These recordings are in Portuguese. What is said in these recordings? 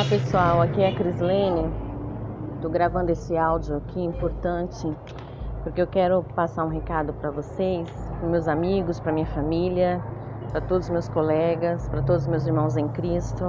Olá pessoal, aqui é a Crislene. Estou gravando esse áudio aqui importante porque eu quero passar um recado para vocês, para meus amigos, para minha família, para todos os meus colegas, para todos os meus irmãos em Cristo.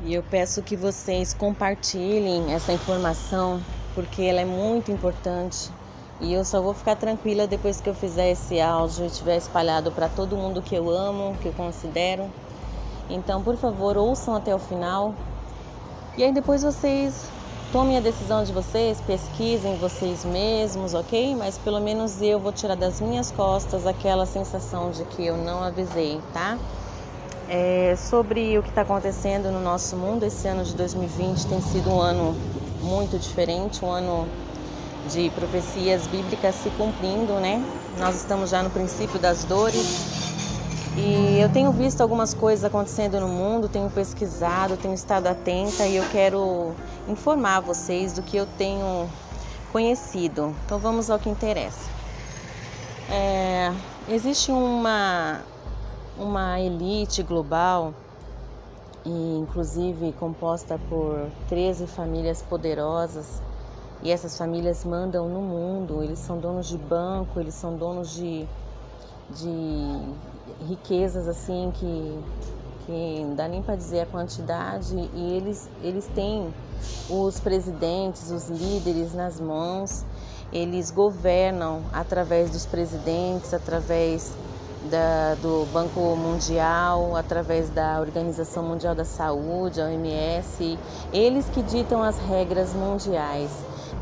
E eu peço que vocês compartilhem essa informação porque ela é muito importante. E eu só vou ficar tranquila depois que eu fizer esse áudio e tiver espalhado para todo mundo que eu amo, que eu considero. Então, por favor, ouçam até o final. E aí depois vocês tomem a decisão de vocês, pesquisem vocês mesmos, ok? Mas pelo menos eu vou tirar das minhas costas aquela sensação de que eu não avisei, tá? É, sobre o que está acontecendo no nosso mundo, esse ano de 2020 tem sido um ano muito diferente, um ano de profecias bíblicas se cumprindo, né? Nós estamos já no princípio das dores, e eu tenho visto algumas coisas acontecendo no mundo, tenho pesquisado, tenho estado atenta e eu quero informar vocês do que eu tenho conhecido. Então vamos ao que interessa. É, existe uma, uma elite global, e inclusive composta por 13 famílias poderosas, e essas famílias mandam no mundo, eles são donos de banco, eles são donos de de riquezas assim que, que não dá nem para dizer a quantidade. E eles, eles têm os presidentes, os líderes nas mãos, eles governam através dos presidentes, através da, do Banco Mundial, através da Organização Mundial da Saúde, a OMS, eles que ditam as regras mundiais.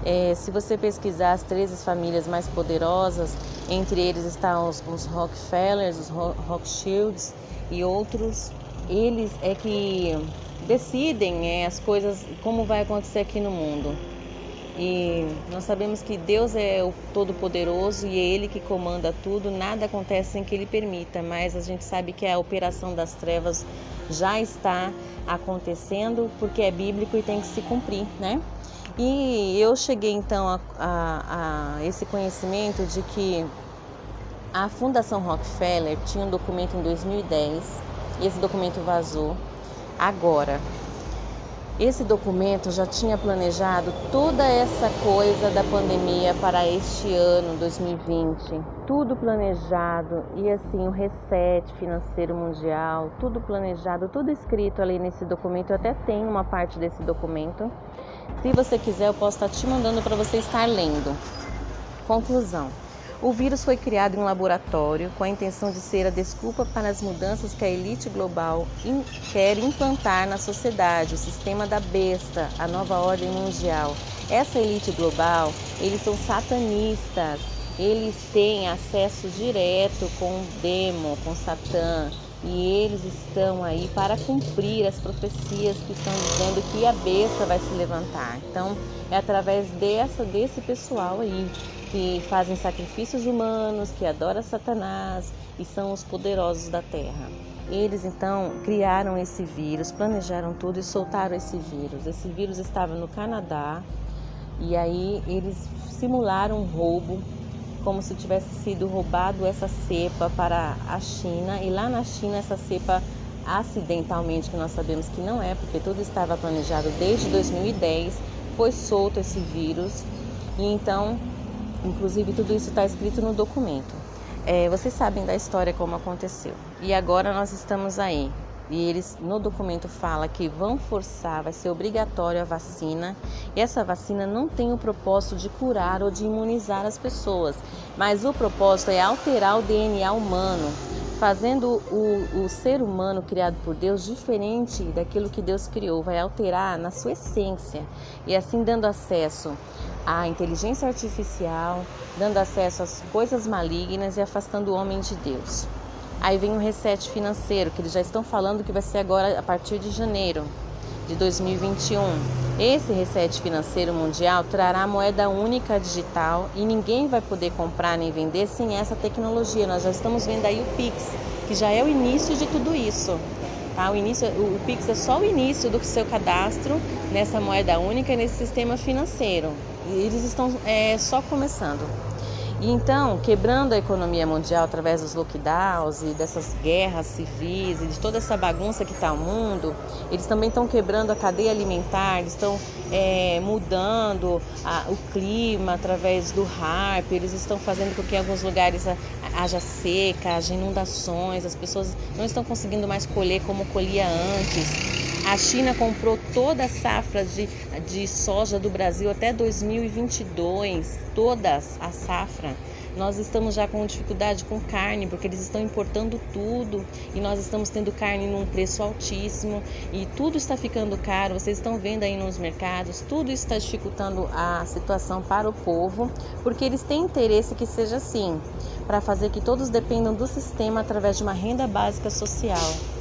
É, se você pesquisar as 13 famílias mais poderosas, entre eles estão os, os Rockefellers, os Rothschilds e outros, eles é que decidem é, as coisas, como vai acontecer aqui no mundo. E nós sabemos que Deus é o Todo-Poderoso e é Ele que comanda tudo, nada acontece sem que Ele permita, mas a gente sabe que a operação das trevas já está acontecendo porque é bíblico e tem que se cumprir, né? E eu cheguei então a, a, a esse conhecimento de que a Fundação Rockefeller tinha um documento em 2010 e esse documento vazou agora. Esse documento já tinha planejado toda essa coisa da pandemia para este ano 2020, tudo planejado e assim o reset financeiro mundial, tudo planejado, tudo escrito ali nesse documento. Eu até tenho uma parte desse documento se você quiser, eu posso estar te mandando para você estar lendo. Conclusão. O vírus foi criado em um laboratório com a intenção de ser a desculpa para as mudanças que a elite global quer implantar na sociedade, o sistema da besta, a nova ordem mundial. Essa elite global, eles são satanistas, eles têm acesso direto com o demo, com Satã, e eles estão aí para cumprir as profecias que estão dizendo que a besta vai se levantar. Então, é através dessa desse pessoal aí que fazem sacrifícios humanos, que adora Satanás e são os poderosos da terra. Eles então criaram esse vírus, planejaram tudo e soltaram esse vírus. Esse vírus estava no Canadá e aí eles simularam um roubo como se tivesse sido roubado essa cepa para a China e lá na China essa cepa acidentalmente, que nós sabemos que não é, porque tudo estava planejado desde 2010, foi solto esse vírus e então, inclusive tudo isso está escrito no documento. É, vocês sabem da história como aconteceu. E agora nós estamos aí, e eles no documento fala que vão forçar, vai ser obrigatório a vacina. E essa vacina não tem o propósito de curar ou de imunizar as pessoas, mas o propósito é alterar o DNA humano, fazendo o, o ser humano criado por Deus diferente daquilo que Deus criou, vai alterar na sua essência e assim dando acesso à inteligência artificial, dando acesso às coisas malignas e afastando o homem de Deus. Aí vem o reset financeiro, que eles já estão falando que vai ser agora a partir de janeiro de 2021. Esse reset financeiro mundial trará moeda única digital e ninguém vai poder comprar nem vender sem essa tecnologia. Nós já estamos vendo aí o Pix, que já é o início de tudo isso. Tá? O, início, o Pix é só o início do seu cadastro nessa moeda única nesse sistema financeiro. E eles estão é, só começando. E então, quebrando a economia mundial através dos lockdowns e dessas guerras civis e de toda essa bagunça que está o mundo, eles também estão quebrando a cadeia alimentar, estão é, mudando a, o clima através do harp, eles estão fazendo com que em alguns lugares haja seca, haja inundações, as pessoas não estão conseguindo mais colher como colhia antes. A China comprou toda a safra de, de soja do Brasil até 2022, todas a safra. Nós estamos já com dificuldade com carne, porque eles estão importando tudo e nós estamos tendo carne num preço altíssimo e tudo está ficando caro. Vocês estão vendo aí nos mercados, tudo está dificultando a situação para o povo, porque eles têm interesse que seja assim, para fazer que todos dependam do sistema através de uma renda básica social.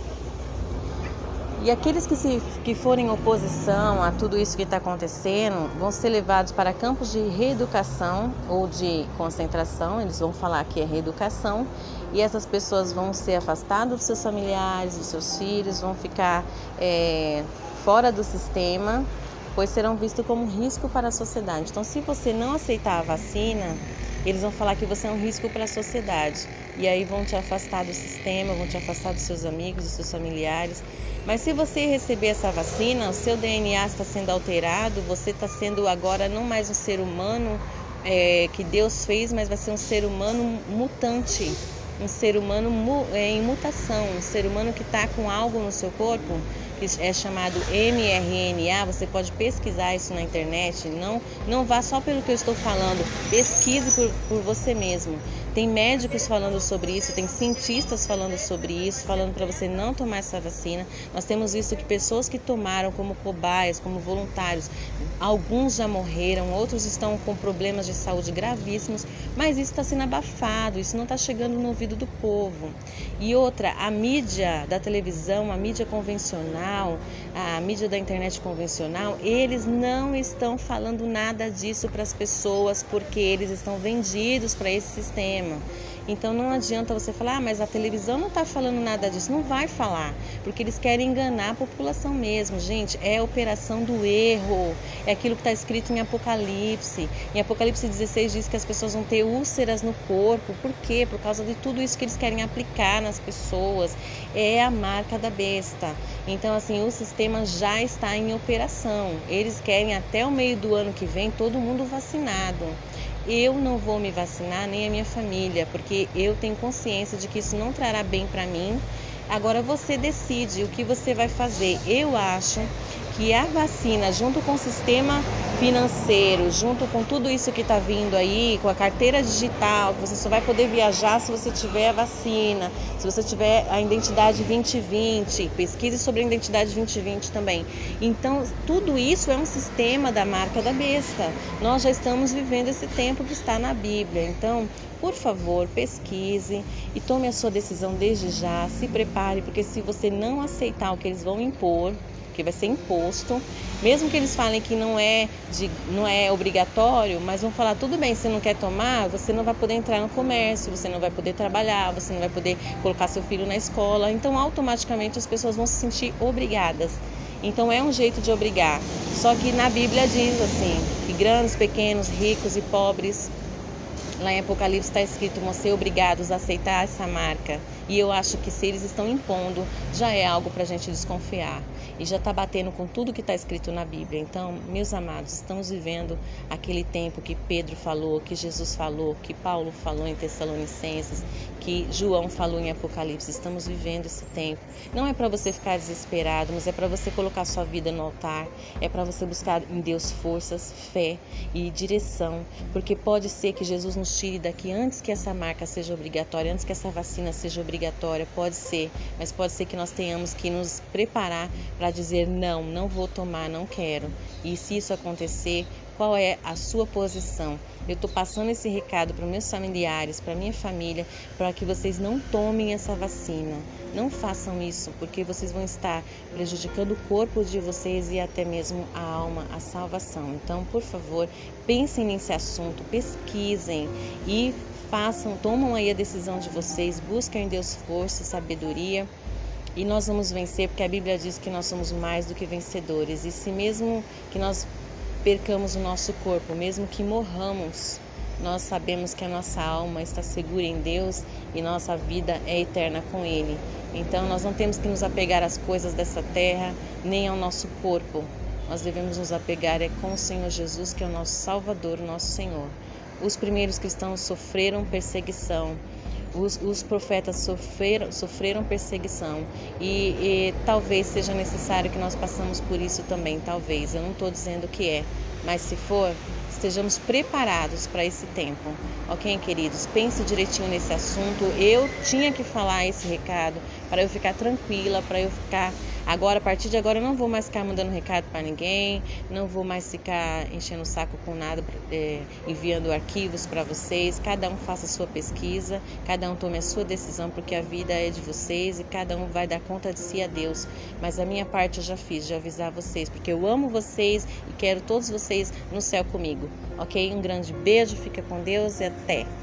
E aqueles que, se, que forem oposição a tudo isso que está acontecendo vão ser levados para campos de reeducação ou de concentração, eles vão falar que é reeducação, e essas pessoas vão ser afastadas dos seus familiares, dos seus filhos, vão ficar é, fora do sistema, pois serão vistos como risco para a sociedade. Então, se você não aceitar a vacina, eles vão falar que você é um risco para a sociedade. E aí vão te afastar do sistema, vão te afastar dos seus amigos, dos seus familiares. Mas se você receber essa vacina, o seu DNA está sendo alterado, você está sendo agora não mais um ser humano é, que Deus fez, mas vai ser um ser humano mutante, um ser humano mu, é, em mutação, um ser humano que está com algo no seu corpo que é chamado mRNA, você pode pesquisar isso na internet, não, não vá só pelo que eu estou falando, pesquise por, por você mesmo. Tem médicos falando sobre isso, tem cientistas falando sobre isso, falando para você não tomar essa vacina. Nós temos visto que pessoas que tomaram como cobaias, como voluntários, alguns já morreram, outros estão com problemas de saúde gravíssimos, mas isso está sendo abafado, isso não está chegando no ouvido do povo. E outra, a mídia da televisão, a mídia convencional, a mídia da internet convencional, eles não estão falando nada disso para as pessoas porque eles estão vendidos para esse sistema Então não adianta você falar, ah, mas a televisão não está falando nada disso. Não vai falar, porque eles querem enganar a população mesmo. Gente, é a operação do erro. É aquilo que está escrito em Apocalipse. Em Apocalipse 16 diz que as pessoas vão ter úlceras no corpo. Por quê? Por causa de tudo isso que eles querem aplicar nas pessoas. É a marca da besta. Então, assim, o sistema já está em operação. Eles querem até o meio do ano que vem todo mundo vacinado eu não vou me vacinar nem a minha família, porque eu tenho consciência de que isso não trará bem para mim. Agora você decide o que você vai fazer. Eu acho que a vacina, junto com o sistema financeiro, junto com tudo isso que está vindo aí, com a carteira digital, você só vai poder viajar se você tiver a vacina, se você tiver a identidade 2020, pesquise sobre a identidade 2020 também. Então, tudo isso é um sistema da marca da besta. Nós já estamos vivendo esse tempo que está na Bíblia. Então, por favor, pesquise e tome a sua decisão desde já. Se prepare, porque se você não aceitar o que eles vão impor, que vai ser imposto, mesmo que eles falem que não é, de, não é obrigatório, mas vão falar, tudo bem, você não quer tomar, você não vai poder entrar no comércio, você não vai poder trabalhar, você não vai poder colocar seu filho na escola, então automaticamente as pessoas vão se sentir obrigadas. Então é um jeito de obrigar. Só que na Bíblia diz assim, que grandes, pequenos, ricos e pobres Lá em Apocalipse está escrito: vão ser obrigados a aceitar essa marca. E eu acho que se eles estão impondo, já é algo para a gente desconfiar. E já está batendo com tudo que está escrito na Bíblia. Então, meus amados, estamos vivendo aquele tempo que Pedro falou, que Jesus falou, que Paulo falou em Tessalonicenses, que João falou em Apocalipse. Estamos vivendo esse tempo. Não é para você ficar desesperado, mas é para você colocar sua vida no altar. É para você buscar em Deus forças, fé e direção. Porque pode ser que Jesus nos tire daqui antes que essa marca seja obrigatória, antes que essa vacina seja obrigatória, pode ser, mas pode ser que nós tenhamos que nos preparar para dizer não, não vou tomar, não quero. E se isso acontecer, qual é a sua posição? Eu estou passando esse recado para meus familiares, para minha família, para que vocês não tomem essa vacina. Não façam isso, porque vocês vão estar prejudicando o corpo de vocês e até mesmo a alma, a salvação. Então, por favor, pensem nesse assunto, pesquisem e façam, tomam aí a decisão de vocês, busquem em Deus força, sabedoria e nós vamos vencer, porque a Bíblia diz que nós somos mais do que vencedores. E se mesmo que nós percamos o nosso corpo, mesmo que morramos, nós sabemos que a nossa alma está segura em Deus e nossa vida é eterna com Ele. Então nós não temos que nos apegar às coisas dessa terra, nem ao nosso corpo. Nós devemos nos apegar é com o Senhor Jesus, que é o nosso Salvador, o nosso Senhor. Os primeiros cristãos sofreram perseguição, os, os profetas sofreram, sofreram perseguição e, e, talvez seja necessário que nós passamos por isso também, talvez. Eu não estou dizendo que é, mas se for, estejamos preparados para esse tempo. Ok, queridos? Pense direitinho nesse assunto. Eu tinha que falar esse recado para eu ficar tranquila, para eu ficar Agora, a partir de agora, eu não vou mais ficar mandando recado para ninguém, não vou mais ficar enchendo o saco com nada, é, enviando arquivos para vocês. Cada um faça a sua pesquisa, cada um tome a sua decisão, porque a vida é de vocês e cada um vai dar conta de si a Deus. Mas a minha parte eu já fiz, de avisar vocês, porque eu amo vocês e quero todos vocês no céu comigo. Ok? Um grande beijo, fica com Deus e até!